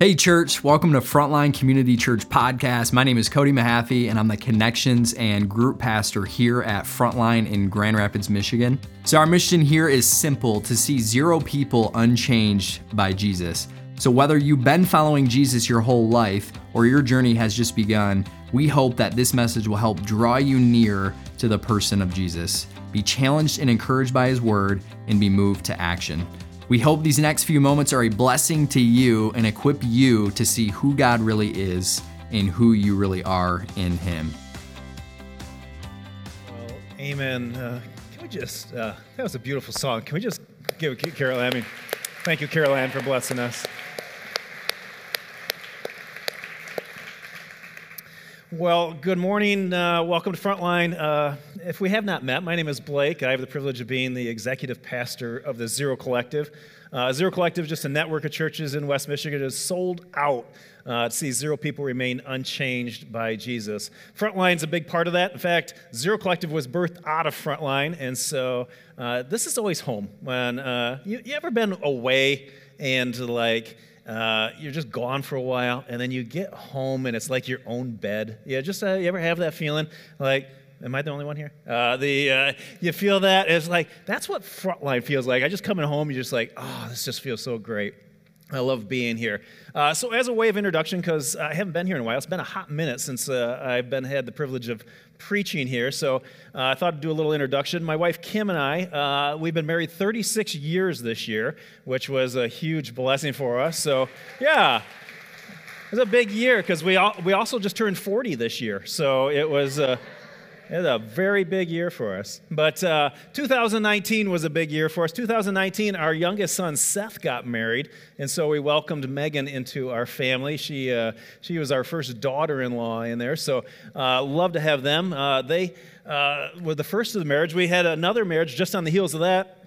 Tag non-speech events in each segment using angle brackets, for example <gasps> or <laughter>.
Hey, church, welcome to Frontline Community Church Podcast. My name is Cody Mahaffey, and I'm the Connections and Group Pastor here at Frontline in Grand Rapids, Michigan. So, our mission here is simple to see zero people unchanged by Jesus. So, whether you've been following Jesus your whole life or your journey has just begun, we hope that this message will help draw you near to the person of Jesus. Be challenged and encouraged by his word and be moved to action. We hope these next few moments are a blessing to you and equip you to see who God really is and who you really are in Him. Well, amen. Uh, can we just, uh, that was a beautiful song. Can we just give Carol, I mean, thank you, Carol Ann, for blessing us. Well, good morning. Uh, welcome to Frontline. Uh, if we have not met, my name is Blake. I have the privilege of being the executive pastor of the Zero Collective. Uh, Zero Collective, just a network of churches in West Michigan, is sold out uh, to see zero people remain unchanged by Jesus. Frontline's a big part of that. In fact, Zero Collective was birthed out of Frontline, and so uh, this is always home. When uh, you, you ever been away and like uh, you're just gone for a while, and then you get home and it's like your own bed. Yeah, just uh, you ever have that feeling? Like, am I the only one here? Uh, the uh, you feel that it's like that's what frontline feels like. I just coming home, you're just like, oh, this just feels so great. I love being here. Uh, so, as a way of introduction, because I haven't been here in a while, it's been a hot minute since uh, I've been had the privilege of preaching here. So, uh, I thought I'd do a little introduction. My wife Kim and I, uh, we've been married 36 years this year, which was a huge blessing for us. So, yeah, it was a big year because we we also just turned 40 this year. So it was. It's a very big year for us. But uh, 2019 was a big year for us. 2019, our youngest son Seth got married, and so we welcomed Megan into our family. She uh, she was our first daughter-in-law in there, so uh, love to have them. Uh, they uh, were the first of the marriage. We had another marriage just on the heels of that.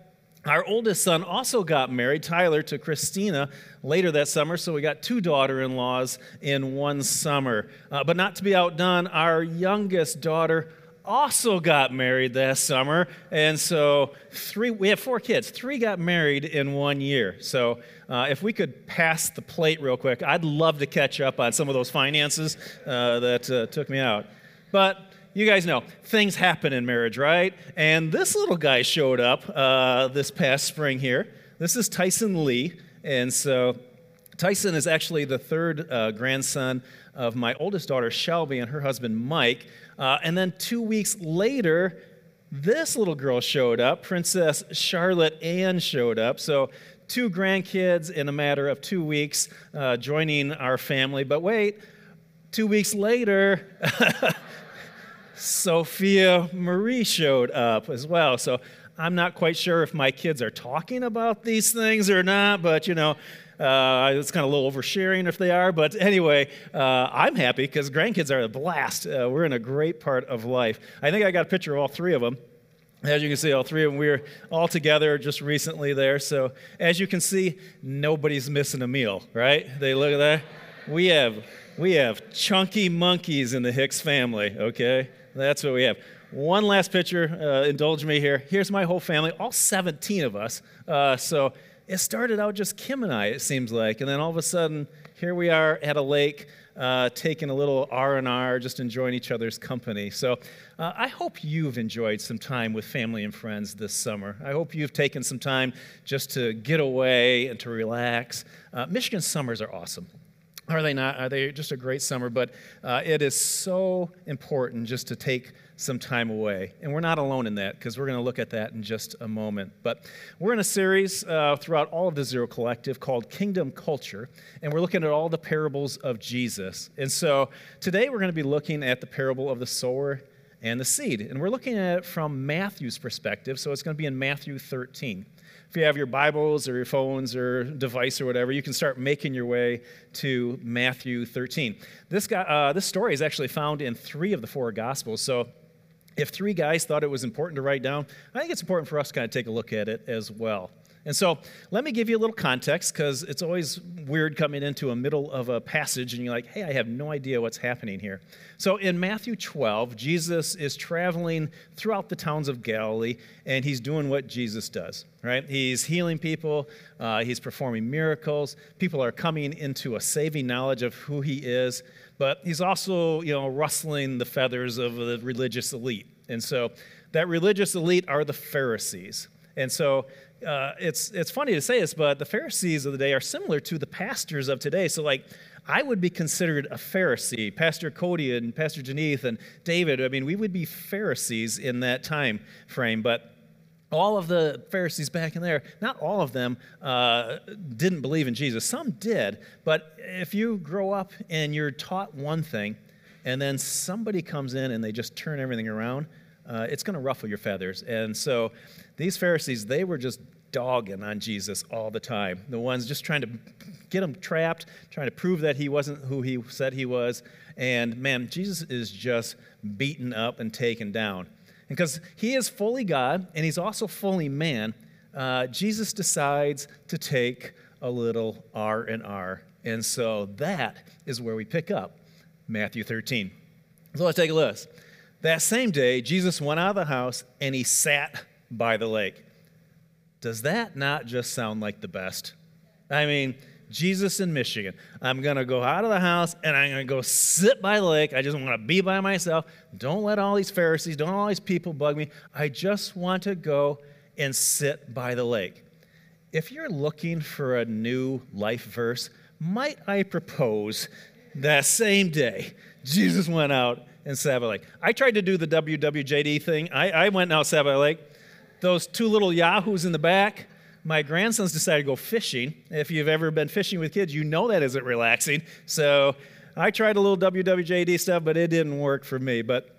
Our oldest son also got married, Tyler, to Christina later that summer, so we got two daughter in laws in one summer. Uh, but not to be outdone, our youngest daughter also got married that summer. And so, three, we have four kids. Three got married in one year. So, uh, if we could pass the plate real quick, I'd love to catch up on some of those finances uh, that uh, took me out. But you guys know things happen in marriage, right? And this little guy showed up uh, this past spring here. This is Tyson Lee. And so, Tyson is actually the third uh, grandson of my oldest daughter, Shelby, and her husband, Mike. Uh, and then two weeks later, this little girl showed up. Princess Charlotte Ann showed up. So, two grandkids in a matter of two weeks uh, joining our family. But wait, two weeks later, <laughs> Sophia Marie showed up as well. So, I'm not quite sure if my kids are talking about these things or not, but you know, uh, it's kind of a little oversharing if they are, but anyway, uh, I'm happy because grandkids are a blast. Uh, we're in a great part of life. I think I got a picture of all three of them. As you can see, all three of them, we were all together just recently there. So, as you can see, nobody's missing a meal, right? They look at that. We have, we have chunky monkeys in the Hicks family, okay? That's what we have. One last picture, uh, indulge me here. Here's my whole family, all 17 of us. Uh, so, it started out just Kim and I, it seems like, and then all of a sudden, here we are at a lake, uh, taking a little R and R, just enjoying each other's company. So, uh, I hope you've enjoyed some time with family and friends this summer. I hope you've taken some time just to get away and to relax. Uh, Michigan summers are awesome. Are they not? Are they just a great summer? But uh, it is so important just to take some time away. And we're not alone in that because we're going to look at that in just a moment. But we're in a series uh, throughout all of the Zero Collective called Kingdom Culture, and we're looking at all the parables of Jesus. And so today we're going to be looking at the parable of the sower and the seed. And we're looking at it from Matthew's perspective, so it's going to be in Matthew 13. If you have your Bibles or your phones or device or whatever, you can start making your way to Matthew 13. This, guy, uh, this story is actually found in three of the four Gospels, so if three guys thought it was important to write down, I think it's important for us to kind of take a look at it as well. And so let me give you a little context because it's always weird coming into a middle of a passage and you're like, hey, I have no idea what's happening here. So in Matthew 12, Jesus is traveling throughout the towns of Galilee and he's doing what Jesus does, right? He's healing people, uh, he's performing miracles. People are coming into a saving knowledge of who he is, but he's also, you know, rustling the feathers of the religious elite. And so that religious elite are the Pharisees. And so uh, it's, it's funny to say this, but the Pharisees of the day are similar to the pastors of today. So, like, I would be considered a Pharisee. Pastor Cody and Pastor Janeth and David, I mean, we would be Pharisees in that time frame. But all of the Pharisees back in there, not all of them uh, didn't believe in Jesus. Some did. But if you grow up and you're taught one thing, and then somebody comes in and they just turn everything around, uh, it's going to ruffle your feathers. And so these Pharisees, they were just dogging on Jesus all the time. The ones just trying to get him trapped, trying to prove that he wasn't who he said he was. And man, Jesus is just beaten up and taken down. And because he is fully God and he's also fully man, uh, Jesus decides to take a little R and R. And so that is where we pick up Matthew 13. So let's take a look. That same day, Jesus went out of the house and he sat by the lake. Does that not just sound like the best? I mean, Jesus in Michigan. I'm going to go out of the house and I'm going to go sit by the lake. I just want to be by myself. Don't let all these Pharisees, don't all these people bug me. I just want to go and sit by the lake. If you're looking for a new life verse, might I propose that same day Jesus went out and the lake? I tried to do the WWJD thing. I, I went out the lake those two little yahoos in the back, my grandsons decided to go fishing. If you've ever been fishing with kids, you know that isn't relaxing. So I tried a little WWJD stuff, but it didn't work for me. But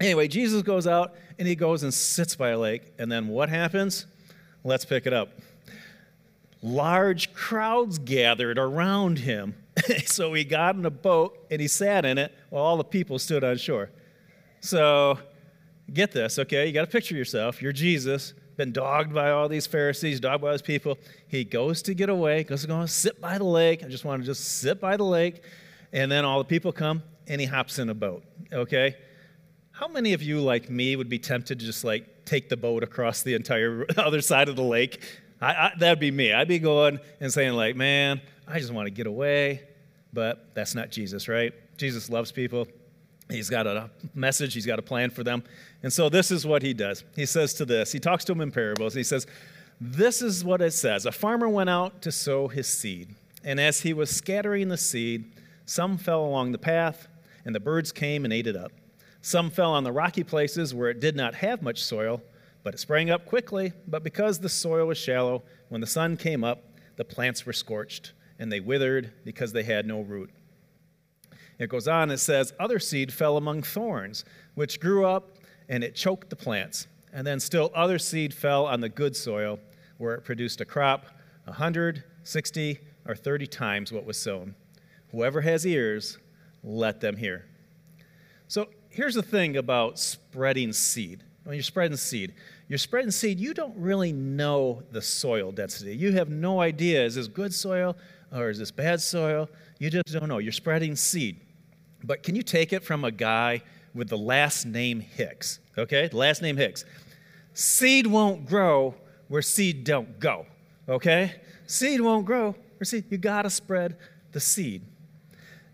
anyway, Jesus goes out and he goes and sits by a lake. And then what happens? Let's pick it up. Large crowds gathered around him. <laughs> so he got in a boat and he sat in it while all the people stood on shore. So get this, okay? You got to picture yourself. You're Jesus, been dogged by all these Pharisees, dogged by these people. He goes to get away, goes to go sit by the lake. I just want to just sit by the lake. And then all the people come, and he hops in a boat, okay? How many of you, like me, would be tempted to just like take the boat across the entire <laughs> other side of the lake? I, I, that'd be me. I'd be going and saying, like, man, I just want to get away. But that's not Jesus, right? Jesus loves people. He's got a message, he's got a plan for them. And so this is what he does. He says to this, he talks to them in parables. He says, This is what it says A farmer went out to sow his seed. And as he was scattering the seed, some fell along the path, and the birds came and ate it up. Some fell on the rocky places where it did not have much soil, but it sprang up quickly. But because the soil was shallow, when the sun came up, the plants were scorched, and they withered because they had no root. It goes on, it says, Other seed fell among thorns, which grew up and it choked the plants. And then still other seed fell on the good soil, where it produced a crop a hundred, sixty, or 30 times what was sown. Whoever has ears, let them hear. So here's the thing about spreading seed. When you're spreading seed, you're spreading seed, you don't really know the soil density. You have no idea is this good soil or is this bad soil? You just don't know. You're spreading seed. But can you take it from a guy with the last name Hicks? Okay, the last name Hicks. Seed won't grow where seed don't go. Okay? Seed won't grow where seed. You got to spread the seed.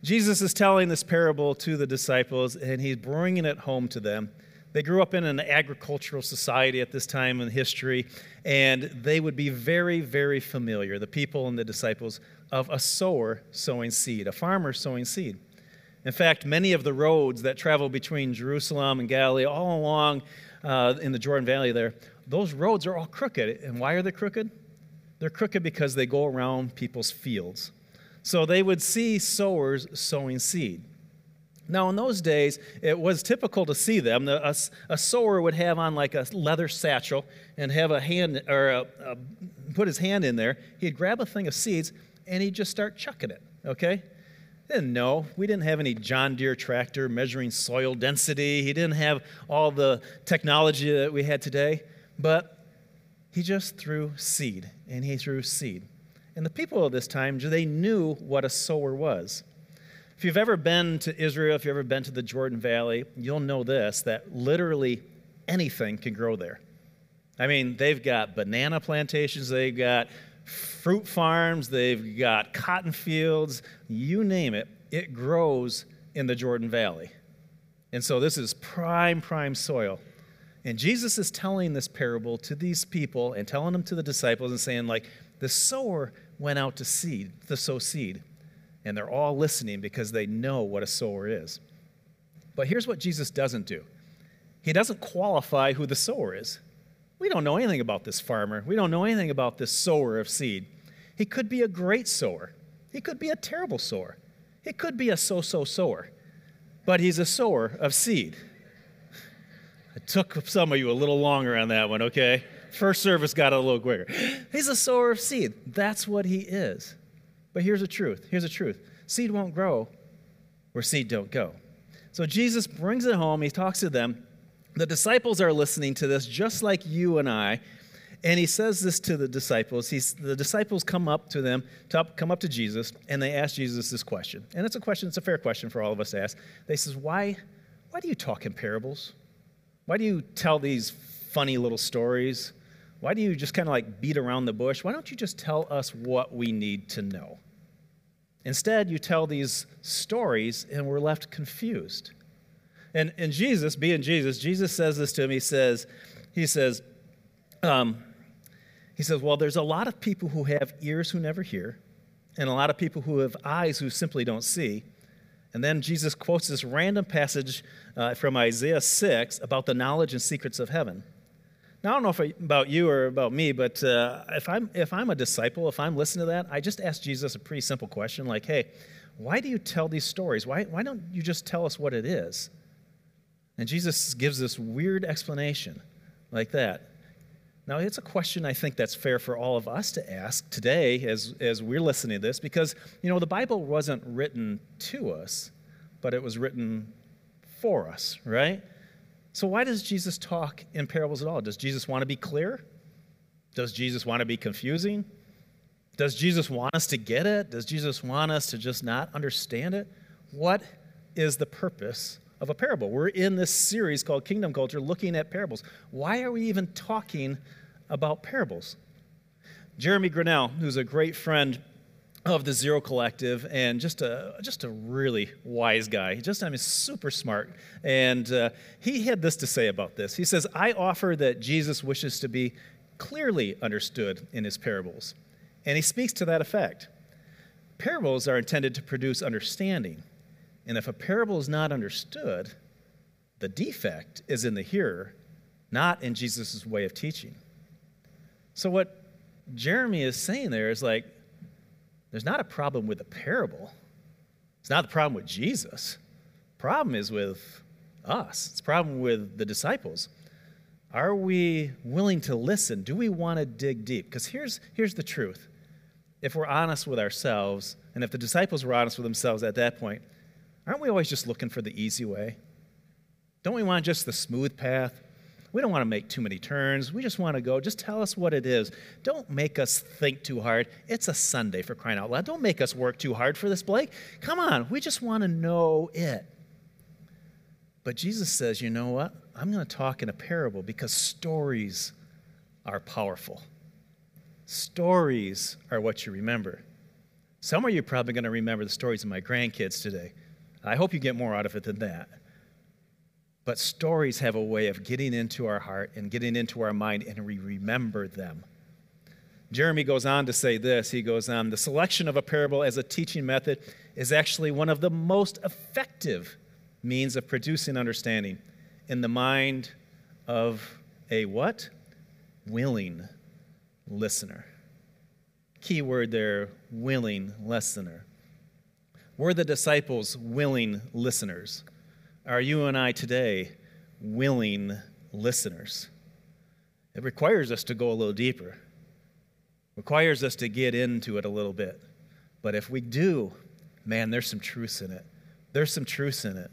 Jesus is telling this parable to the disciples, and he's bringing it home to them. They grew up in an agricultural society at this time in history, and they would be very, very familiar, the people and the disciples, of a sower sowing seed, a farmer sowing seed. In fact, many of the roads that travel between Jerusalem and Galilee, all along uh, in the Jordan Valley there, those roads are all crooked. And why are they crooked? They're crooked because they go around people's fields. So they would see sowers sowing seed. Now, in those days, it was typical to see them. A, a sower would have on like a leather satchel and have a hand, or a, a, put his hand in there. He'd grab a thing of seeds and he'd just start chucking it, okay? didn't know. We didn't have any John Deere tractor measuring soil density. He didn't have all the technology that we had today. But He just threw seed, and he threw seed. And the people of this time, they knew what a sower was. If you've ever been to Israel, if you've ever been to the Jordan Valley, you'll know this that literally anything can grow there. I mean, they've got banana plantations, they've got fruit farms, they've got cotton fields, you name it, it grows in the Jordan Valley. And so this is prime, prime soil. And Jesus is telling this parable to these people and telling them to the disciples and saying, like, the sower went out to seed, to sow seed. And they're all listening because they know what a sower is. But here's what Jesus doesn't do He doesn't qualify who the sower is. We don't know anything about this farmer. We don't know anything about this sower of seed. He could be a great sower. He could be a terrible sower. He could be a so so sower. But he's a sower of seed. It took some of you a little longer on that one, okay? First service got a little quicker. <gasps> He's a sower of seed. That's what he is. But here's the truth. Here's the truth. Seed won't grow where seed don't go. So Jesus brings it home. He talks to them. The disciples are listening to this just like you and I. And he says this to the disciples. He's, the disciples come up to them, come up to Jesus, and they ask Jesus this question. And it's a question, it's a fair question for all of us to ask. They says, Why, why do you talk in parables? Why do you tell these funny little stories? Why do you just kind of like beat around the bush? Why don't you just tell us what we need to know? Instead, you tell these stories and we're left confused. And, and Jesus, being Jesus, Jesus says this to him. He says, he says, um, he says, well, there's a lot of people who have ears who never hear, and a lot of people who have eyes who simply don't see. And then Jesus quotes this random passage uh, from Isaiah 6 about the knowledge and secrets of heaven. Now, I don't know if I, about you or about me, but uh, if, I'm, if I'm a disciple, if I'm listening to that, I just ask Jesus a pretty simple question like, hey, why do you tell these stories? Why, why don't you just tell us what it is? And Jesus gives this weird explanation like that. Now, it's a question I think that's fair for all of us to ask today as, as we're listening to this because, you know, the Bible wasn't written to us, but it was written for us, right? So, why does Jesus talk in parables at all? Does Jesus want to be clear? Does Jesus want to be confusing? Does Jesus want us to get it? Does Jesus want us to just not understand it? What is the purpose of a parable. We're in this series called Kingdom Culture looking at parables. Why are we even talking about parables? Jeremy Grinnell, who's a great friend of the Zero Collective and just a just a really wise guy. Just I mean super smart. And uh, he had this to say about this. He says, "I offer that Jesus wishes to be clearly understood in his parables." And he speaks to that effect. Parables are intended to produce understanding. And if a parable is not understood, the defect is in the hearer, not in Jesus' way of teaching. So, what Jeremy is saying there is like, there's not a problem with the parable. It's not the problem with Jesus. Problem is with us. It's problem with the disciples. Are we willing to listen? Do we want to dig deep? Because here's, here's the truth. If we're honest with ourselves, and if the disciples were honest with themselves at that point, Aren't we always just looking for the easy way? Don't we want just the smooth path? We don't want to make too many turns. We just want to go. Just tell us what it is. Don't make us think too hard. It's a Sunday for crying out loud. Don't make us work too hard for this, Blake. Come on. We just want to know it. But Jesus says, you know what? I'm going to talk in a parable because stories are powerful. Stories are what you remember. Some of you are probably going to remember the stories of my grandkids today. I hope you get more out of it than that. But stories have a way of getting into our heart and getting into our mind, and we remember them. Jeremy goes on to say this. He goes on, the selection of a parable as a teaching method is actually one of the most effective means of producing understanding in the mind of a what? Willing listener. Key word there, willing listener. Were the disciples willing listeners? Are you and I today willing listeners? It requires us to go a little deeper, requires us to get into it a little bit. But if we do, man, there's some truths in it. There's some truths in it.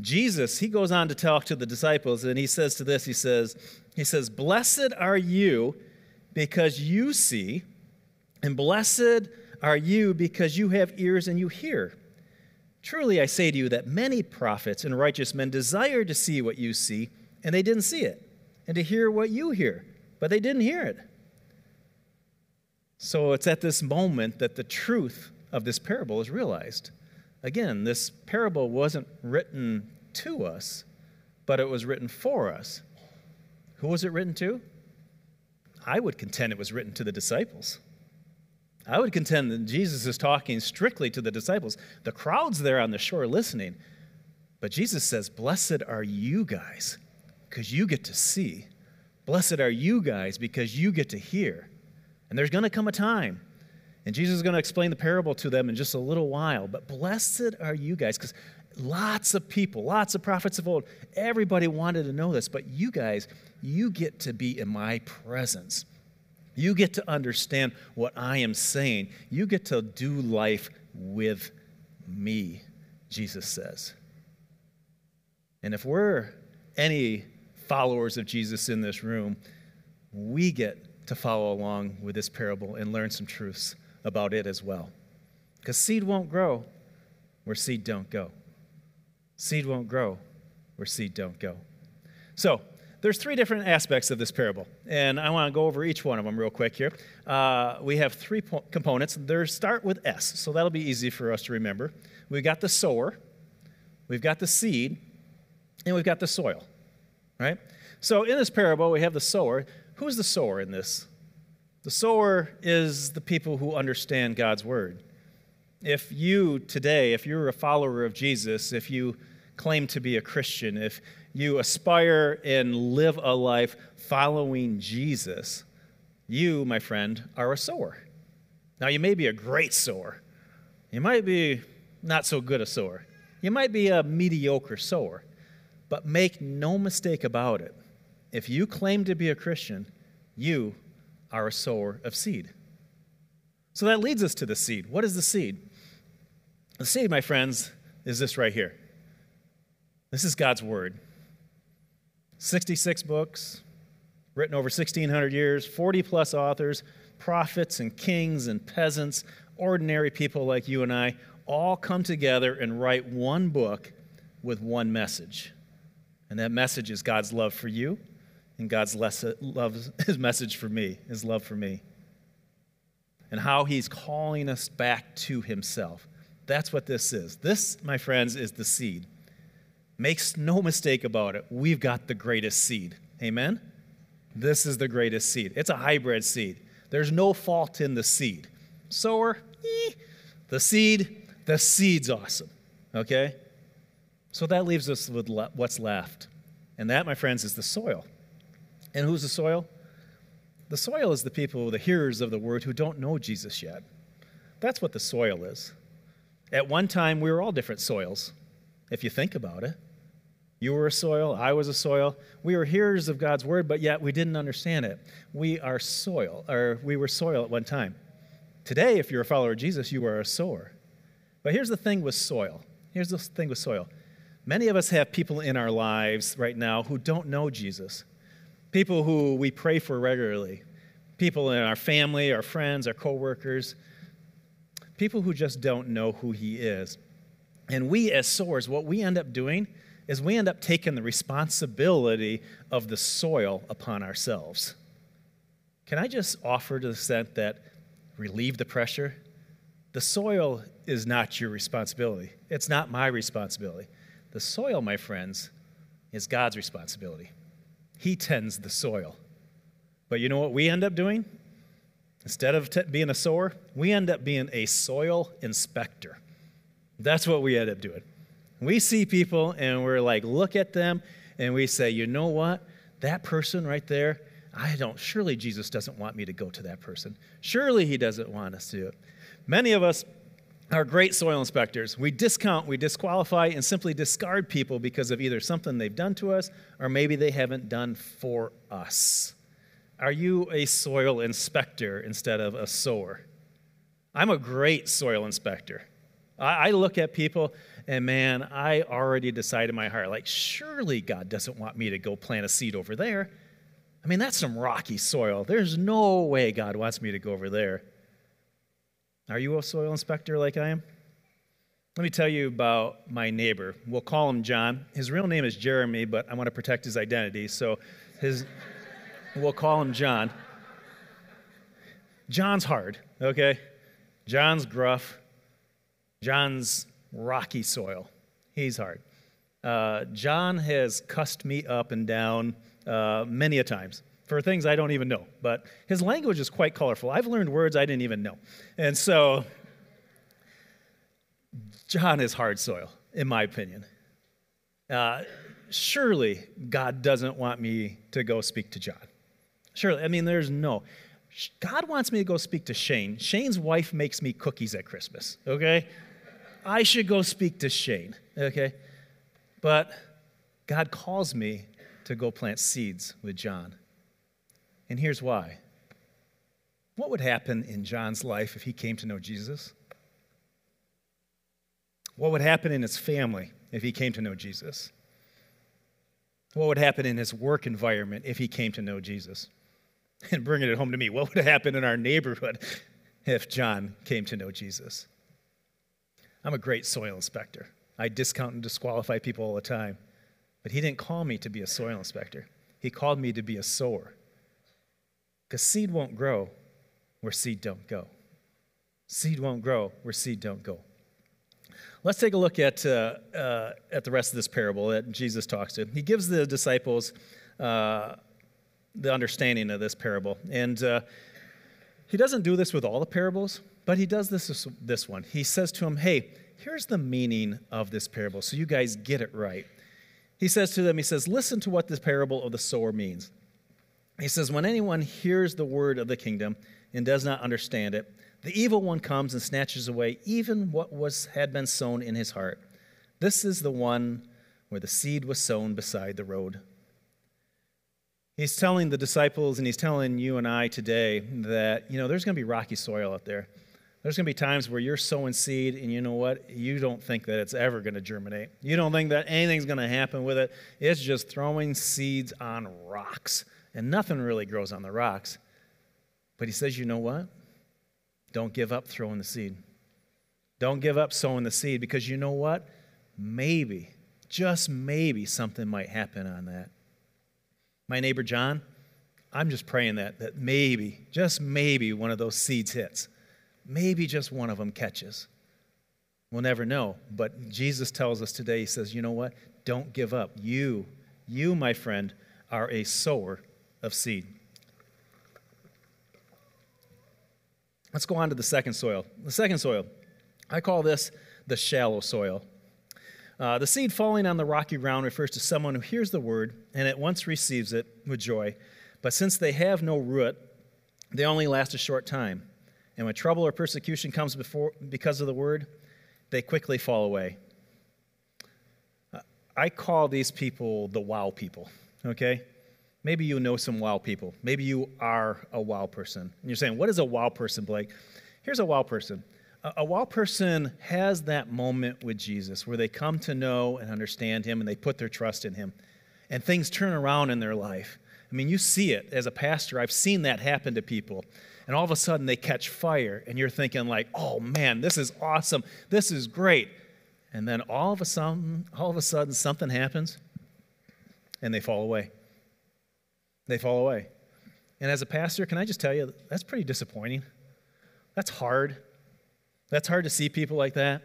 Jesus, he goes on to talk to the disciples and he says to this, he says, he says, "Blessed are you because you see, and blessed are you because you have ears and you hear. Truly, I say to you that many prophets and righteous men desired to see what you see, and they didn't see it, and to hear what you hear, but they didn't hear it. So it's at this moment that the truth of this parable is realized. Again, this parable wasn't written to us, but it was written for us. Who was it written to? I would contend it was written to the disciples. I would contend that Jesus is talking strictly to the disciples. The crowd's there on the shore listening. But Jesus says, Blessed are you guys, because you get to see. Blessed are you guys, because you get to hear. And there's going to come a time, and Jesus is going to explain the parable to them in just a little while. But blessed are you guys, because lots of people, lots of prophets of old, everybody wanted to know this. But you guys, you get to be in my presence. You get to understand what I am saying. You get to do life with me, Jesus says. And if we're any followers of Jesus in this room, we get to follow along with this parable and learn some truths about it as well. Because seed won't grow where seed don't go. Seed won't grow where seed don't go. So, there's three different aspects of this parable, and I want to go over each one of them real quick here. Uh, we have three po- components. They start with S, so that'll be easy for us to remember. We've got the sower, we've got the seed, and we've got the soil, right? So in this parable, we have the sower. Who's the sower in this? The sower is the people who understand God's word. If you today, if you're a follower of Jesus, if you claim to be a Christian, if you aspire and live a life following Jesus, you, my friend, are a sower. Now, you may be a great sower. You might be not so good a sower. You might be a mediocre sower. But make no mistake about it. If you claim to be a Christian, you are a sower of seed. So that leads us to the seed. What is the seed? The seed, my friends, is this right here. This is God's Word. 66 books, written over 1,600 years, 40 plus authors, prophets and kings and peasants, ordinary people like you and I, all come together and write one book with one message. And that message is God's love for you and God's love, <laughs> his message for me, his love for me. And how he's calling us back to himself. That's what this is. This, my friends, is the seed. Makes no mistake about it. We've got the greatest seed. Amen? This is the greatest seed. It's a hybrid seed. There's no fault in the seed. Sower, eh. the seed, the seed's awesome. Okay? So that leaves us with what's left. And that, my friends, is the soil. And who's the soil? The soil is the people, the hearers of the word who don't know Jesus yet. That's what the soil is. At one time, we were all different soils, if you think about it. You were a soil, I was a soil. We were hearers of God's word, but yet we didn't understand it. We are soil, or we were soil at one time. Today, if you're a follower of Jesus, you are a sower. But here's the thing with soil. Here's the thing with soil. Many of us have people in our lives right now who don't know Jesus. People who we pray for regularly. People in our family, our friends, our coworkers. People who just don't know who he is. And we as sowers, what we end up doing is we end up taking the responsibility of the soil upon ourselves. Can I just offer to the extent that relieve the pressure? The soil is not your responsibility. It's not my responsibility. The soil, my friends, is God's responsibility. He tends the soil. But you know what we end up doing? Instead of t- being a sower, we end up being a soil inspector. That's what we end up doing. We see people and we're like, look at them, and we say, you know what? That person right there, I don't, surely Jesus doesn't want me to go to that person. Surely he doesn't want us to. Many of us are great soil inspectors. We discount, we disqualify, and simply discard people because of either something they've done to us or maybe they haven't done for us. Are you a soil inspector instead of a sower? I'm a great soil inspector. I, look at people and man, I already decided in my heart, like, surely God doesn't want me to go plant a seed over there. I mean, that's some rocky soil. There's no way God wants me to go over there. Are you a soil inspector like I am? Let me tell you about my neighbor. We'll call him John. His real name is Jeremy, but I want to protect his identity, so his, <laughs> we'll call him John. John's hard, okay? John's gruff. John's rocky soil. He's hard. Uh, John has cussed me up and down uh, many a times for things I don't even know. But his language is quite colorful. I've learned words I didn't even know. And so, John is hard soil, in my opinion. Uh, surely God doesn't want me to go speak to John. Surely, I mean, there's no. God wants me to go speak to Shane. Shane's wife makes me cookies at Christmas, okay? I should go speak to Shane, okay? But God calls me to go plant seeds with John. And here's why. What would happen in John's life if he came to know Jesus? What would happen in his family if he came to know Jesus? What would happen in his work environment if he came to know Jesus? <laughs> And bringing it home to me, what would happen in our neighborhood <laughs> if John came to know Jesus? I'm a great soil inspector. I discount and disqualify people all the time. But he didn't call me to be a soil inspector, he called me to be a sower. Because seed won't grow where seed don't go. Seed won't grow where seed don't go. Let's take a look at, uh, uh, at the rest of this parable that Jesus talks to. He gives the disciples uh, the understanding of this parable. And uh, he doesn't do this with all the parables, but he does this this one. He says to them, Hey, here's the meaning of this parable so you guys get it right. He says to them, He says, Listen to what this parable of the sower means. He says, When anyone hears the word of the kingdom and does not understand it, the evil one comes and snatches away even what was, had been sown in his heart. This is the one where the seed was sown beside the road. He's telling the disciples and he's telling you and I today that, you know, there's going to be rocky soil out there. There's going to be times where you're sowing seed and you know what? You don't think that it's ever going to germinate. You don't think that anything's going to happen with it. It's just throwing seeds on rocks and nothing really grows on the rocks. But he says, you know what? Don't give up throwing the seed. Don't give up sowing the seed because you know what? Maybe, just maybe, something might happen on that. My neighbor John, I'm just praying that, that maybe, just maybe, one of those seeds hits. Maybe just one of them catches. We'll never know. But Jesus tells us today, He says, you know what? Don't give up. You, you, my friend, are a sower of seed. Let's go on to the second soil. The second soil, I call this the shallow soil. Uh, the seed falling on the rocky ground refers to someone who hears the word and at once receives it with joy. But since they have no root, they only last a short time. And when trouble or persecution comes before, because of the word, they quickly fall away. Uh, I call these people the wow people, okay? Maybe you know some wow people. Maybe you are a wow person. And you're saying, what is a wow person, Blake? Here's a wow person. A, a wow person has that moment with Jesus where they come to know and understand him and they put their trust in him. And things turn around in their life. I mean, you see it as a pastor. I've seen that happen to people. And all of a sudden they catch fire and you're thinking like, "Oh man, this is awesome. This is great." And then all of a sudden, all of a sudden something happens and they fall away they fall away. And as a pastor, can I just tell you, that's pretty disappointing. That's hard. That's hard to see people like that.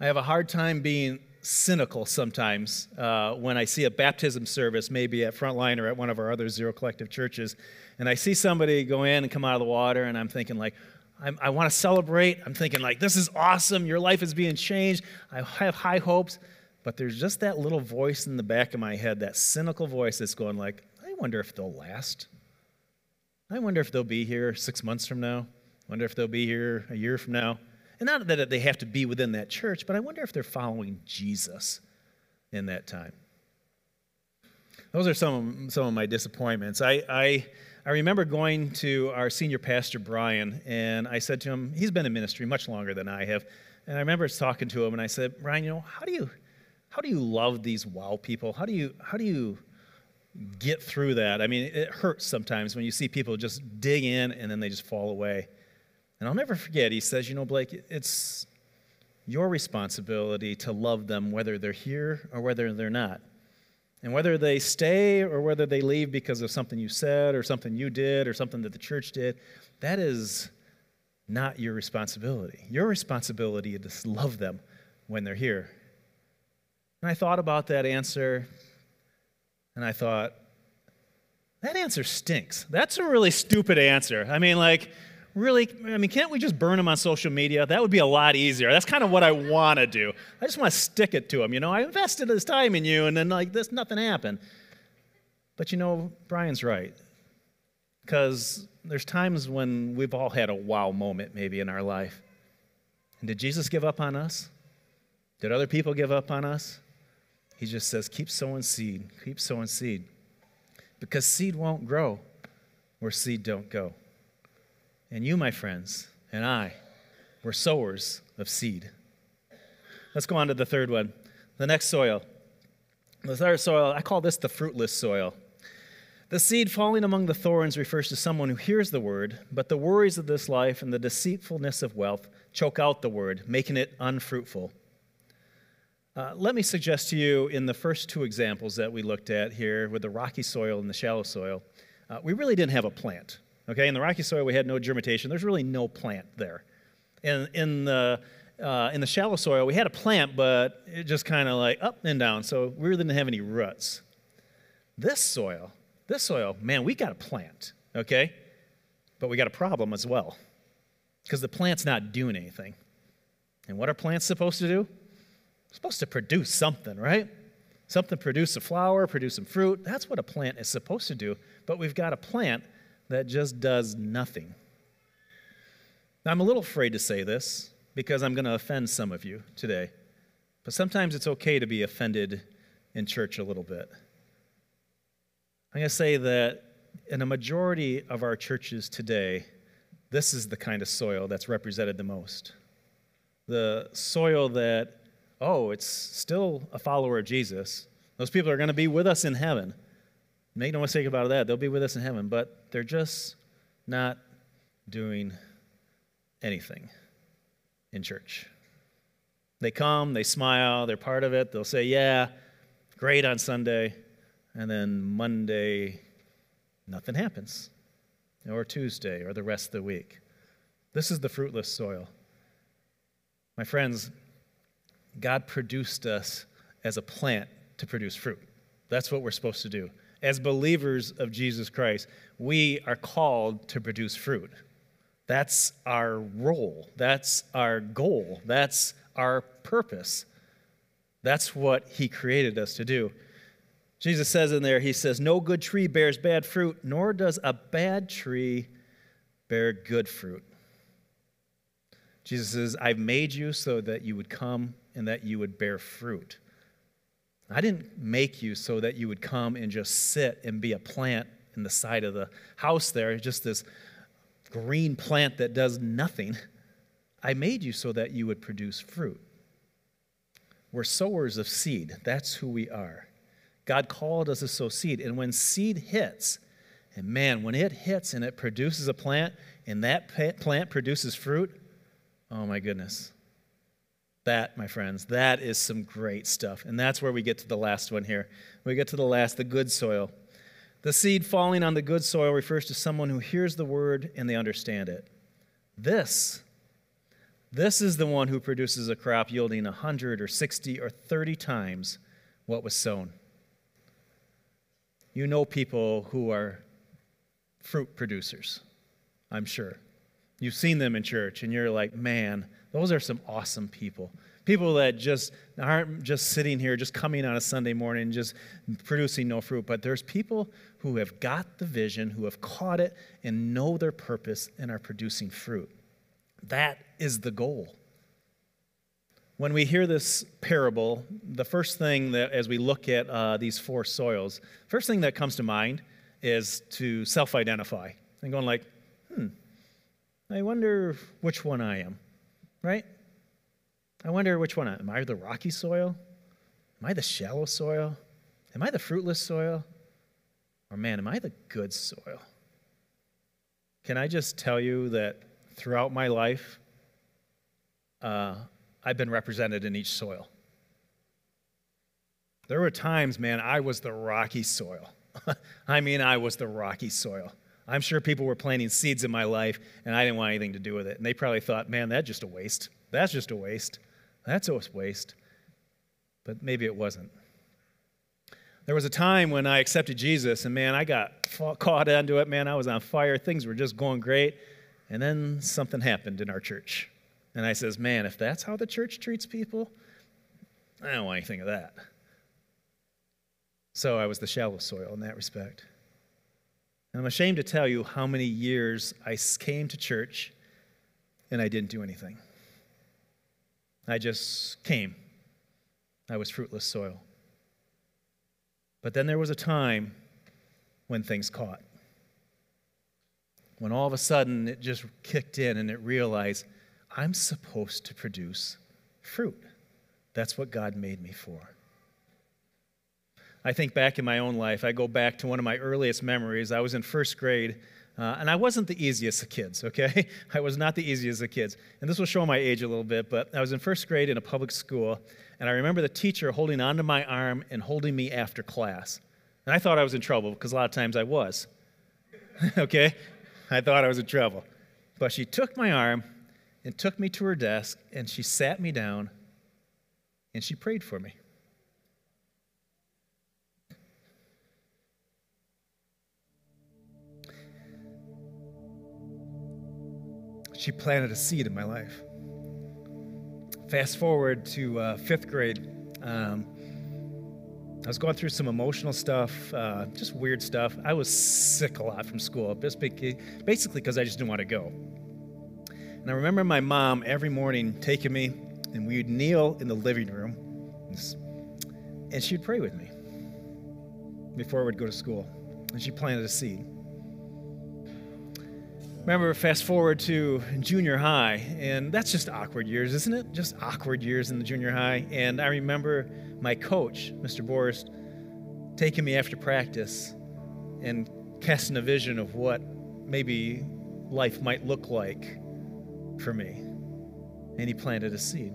I have a hard time being cynical sometimes uh, when I see a baptism service, maybe at Frontline or at one of our other Zero Collective churches, and I see somebody go in and come out of the water, and I'm thinking, like, I'm, i want to celebrate. I'm thinking, like, this is awesome. Your life is being changed. I have high hopes. But there's just that little voice in the back of my head, that cynical voice that's going, like, I wonder if they'll last. I wonder if they'll be here six months from now. I wonder if they'll be here a year from now. And not that they have to be within that church, but I wonder if they're following Jesus in that time. Those are some of, some of my disappointments. I, I, I remember going to our senior pastor, Brian, and I said to him, he's been in ministry much longer than I have. And I remember talking to him, and I said, Brian, you know, how do you, how do you love these wow people? How do you, how do you get through that. I mean, it hurts sometimes when you see people just dig in and then they just fall away. And I'll never forget, he says, You know, Blake, it's your responsibility to love them whether they're here or whether they're not. And whether they stay or whether they leave because of something you said or something you did or something that the church did, that is not your responsibility. Your responsibility is to love them when they're here. And I thought about that answer and I thought, that answer stinks. That's a really stupid answer. I mean, like, really, I mean, can't we just burn them on social media? That would be a lot easier. That's kind of what I want to do. I just want to stick it to them. You know, I invested this time in you, and then, like, this, nothing happened. But you know, Brian's right. Because there's times when we've all had a wow moment maybe in our life. And did Jesus give up on us? Did other people give up on us? He just says, keep sowing seed, keep sowing seed. Because seed won't grow where seed don't go. And you, my friends, and I, we're sowers of seed. Let's go on to the third one. The next soil. The third soil, I call this the fruitless soil. The seed falling among the thorns refers to someone who hears the word, but the worries of this life and the deceitfulness of wealth choke out the word, making it unfruitful. Uh, let me suggest to you in the first two examples that we looked at here with the rocky soil and the shallow soil, uh, we really didn't have a plant. Okay, in the rocky soil, we had no germination. There's really no plant there. In, in, the, uh, in the shallow soil, we had a plant, but it just kind of like up and down, so we really didn't have any roots. This soil, this soil, man, we got a plant, okay? But we got a problem as well because the plant's not doing anything. And what are plants supposed to do? supposed to produce something, right? Something produce a flower, produce some fruit. That's what a plant is supposed to do. But we've got a plant that just does nothing. Now, I'm a little afraid to say this because I'm going to offend some of you today. But sometimes it's okay to be offended in church a little bit. I'm going to say that in a majority of our churches today, this is the kind of soil that's represented the most. The soil that oh, it's still a follower of Jesus. Those people are going to be with us in heaven. Make no mistake about that. They'll be with us in heaven, but they're just not doing anything in church. They come, they smile, they're part of it. They'll say, Yeah, great on Sunday. And then Monday, nothing happens. Or Tuesday, or the rest of the week. This is the fruitless soil. My friends, God produced us as a plant to produce fruit. That's what we're supposed to do. As believers of Jesus Christ, we are called to produce fruit. That's our role. That's our goal. That's our purpose. That's what He created us to do. Jesus says in there, He says, No good tree bears bad fruit, nor does a bad tree bear good fruit. Jesus says, I've made you so that you would come and that you would bear fruit. I didn't make you so that you would come and just sit and be a plant in the side of the house there, just this green plant that does nothing. I made you so that you would produce fruit. We're sowers of seed. That's who we are. God called us to sow seed. And when seed hits, and man, when it hits and it produces a plant, and that plant produces fruit, oh my goodness. That, my friends, that is some great stuff. And that's where we get to the last one here. We get to the last, the good soil. The seed falling on the good soil refers to someone who hears the word and they understand it. This, this is the one who produces a crop yielding 100 or 60 or 30 times what was sown. You know people who are fruit producers, I'm sure. You've seen them in church and you're like, man, those are some awesome people. People that just aren't just sitting here, just coming on a Sunday morning, just producing no fruit, but there's people who have got the vision, who have caught it, and know their purpose and are producing fruit. That is the goal. When we hear this parable, the first thing that, as we look at uh, these four soils, first thing that comes to mind is to self identify and going, like, I wonder which one I am right? I wonder which one. I am. am I the rocky soil? Am I the shallow soil? Am I the fruitless soil? Or, man, am I the good soil? Can I just tell you that throughout my life, uh, I've been represented in each soil. There were times, man, I was the rocky soil. <laughs> I mean, I was the rocky soil. I'm sure people were planting seeds in my life, and I didn't want anything to do with it. And they probably thought, man, that's just a waste. That's just a waste. That's a waste. But maybe it wasn't. There was a time when I accepted Jesus, and man, I got caught into it. Man, I was on fire. Things were just going great. And then something happened in our church. And I says, man, if that's how the church treats people, I don't want anything of that. So I was the shallow soil in that respect. And I'm ashamed to tell you how many years I came to church and I didn't do anything. I just came. I was fruitless soil. But then there was a time when things caught. When all of a sudden it just kicked in and it realized I'm supposed to produce fruit. That's what God made me for. I think back in my own life, I go back to one of my earliest memories. I was in first grade, uh, and I wasn't the easiest of kids, okay? <laughs> I was not the easiest of kids. And this will show my age a little bit, but I was in first grade in a public school, and I remember the teacher holding onto my arm and holding me after class. And I thought I was in trouble because a lot of times I was, <laughs> okay? I thought I was in trouble. But she took my arm and took me to her desk, and she sat me down and she prayed for me. She planted a seed in my life. Fast forward to uh, fifth grade. Um, I was going through some emotional stuff, uh, just weird stuff. I was sick a lot from school, basically because I just didn't want to go. And I remember my mom every morning taking me, and we would kneel in the living room, and she'd pray with me before would go to school. And she planted a seed. Remember, fast forward to junior high, and that's just awkward years, isn't it? Just awkward years in the junior high. And I remember my coach, Mr. Boris, taking me after practice and casting a vision of what maybe life might look like for me. And he planted a seed.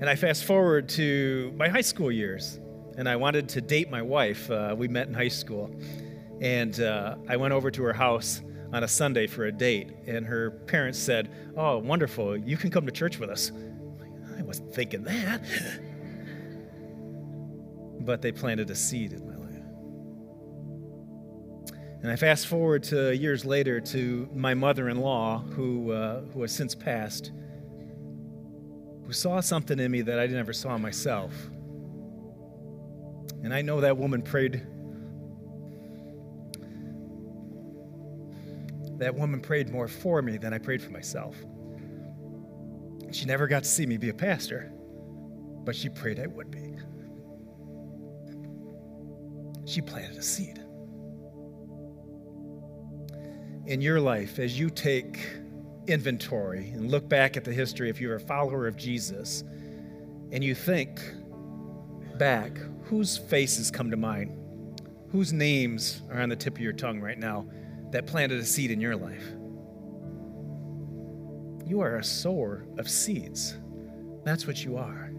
And I fast forward to my high school years, and I wanted to date my wife. Uh, we met in high school. And uh, I went over to her house on a Sunday for a date, and her parents said, Oh, wonderful, you can come to church with us. I wasn't thinking that. <laughs> but they planted a seed in my life. And I fast forward to years later to my mother in law, who, uh, who has since passed, who saw something in me that I never saw myself. And I know that woman prayed that woman prayed more for me than I prayed for myself. She never got to see me be a pastor, but she prayed I would be. She planted a seed. In your life, as you take inventory and look back at the history, if you're a follower of Jesus, and you think back, whose faces come to mind? Whose names are on the tip of your tongue right now? That planted a seed in your life. You are a sower of seeds. That's what you are.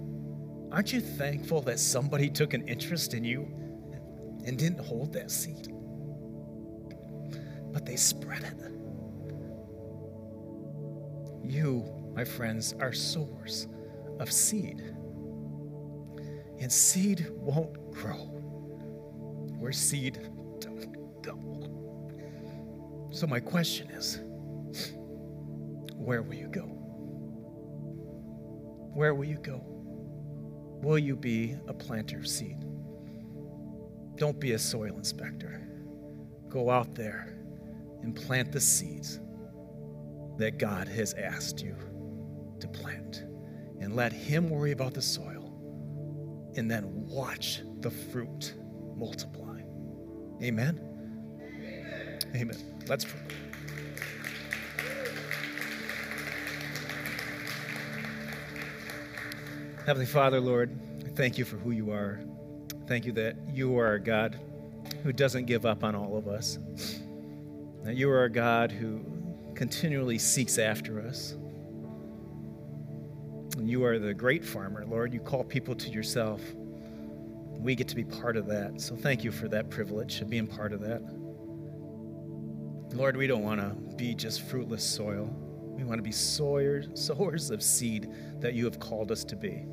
Aren't you thankful that somebody took an interest in you and didn't hold that seed? But they spread it. You, my friends, are sowers of seed. And seed won't grow where seed so, my question is where will you go? Where will you go? Will you be a planter of seed? Don't be a soil inspector. Go out there and plant the seeds that God has asked you to plant. And let Him worry about the soil. And then watch the fruit multiply. Amen. Amen. Amen. Let's pray. Heavenly Father, Lord, thank you for who you are. Thank you that you are a God who doesn't give up on all of us. That you are a God who continually seeks after us. And you are the great farmer, Lord. You call people to yourself. We get to be part of that. So thank you for that privilege of being part of that. Lord, we don't want to be just fruitless soil. We want to be sowers, sowers of seed that you have called us to be.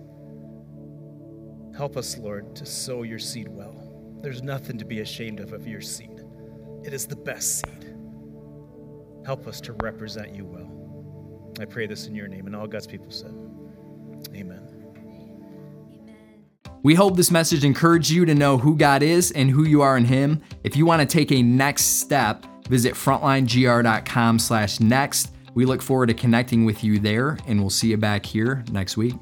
Help us, Lord, to sow your seed well. There's nothing to be ashamed of of your seed. It is the best seed. Help us to represent you well. I pray this in your name, and all God's people said, Amen. We hope this message encouraged you to know who God is and who you are in Him. If you want to take a next step, visit frontlinegr.com slash next. We look forward to connecting with you there, and we'll see you back here next week.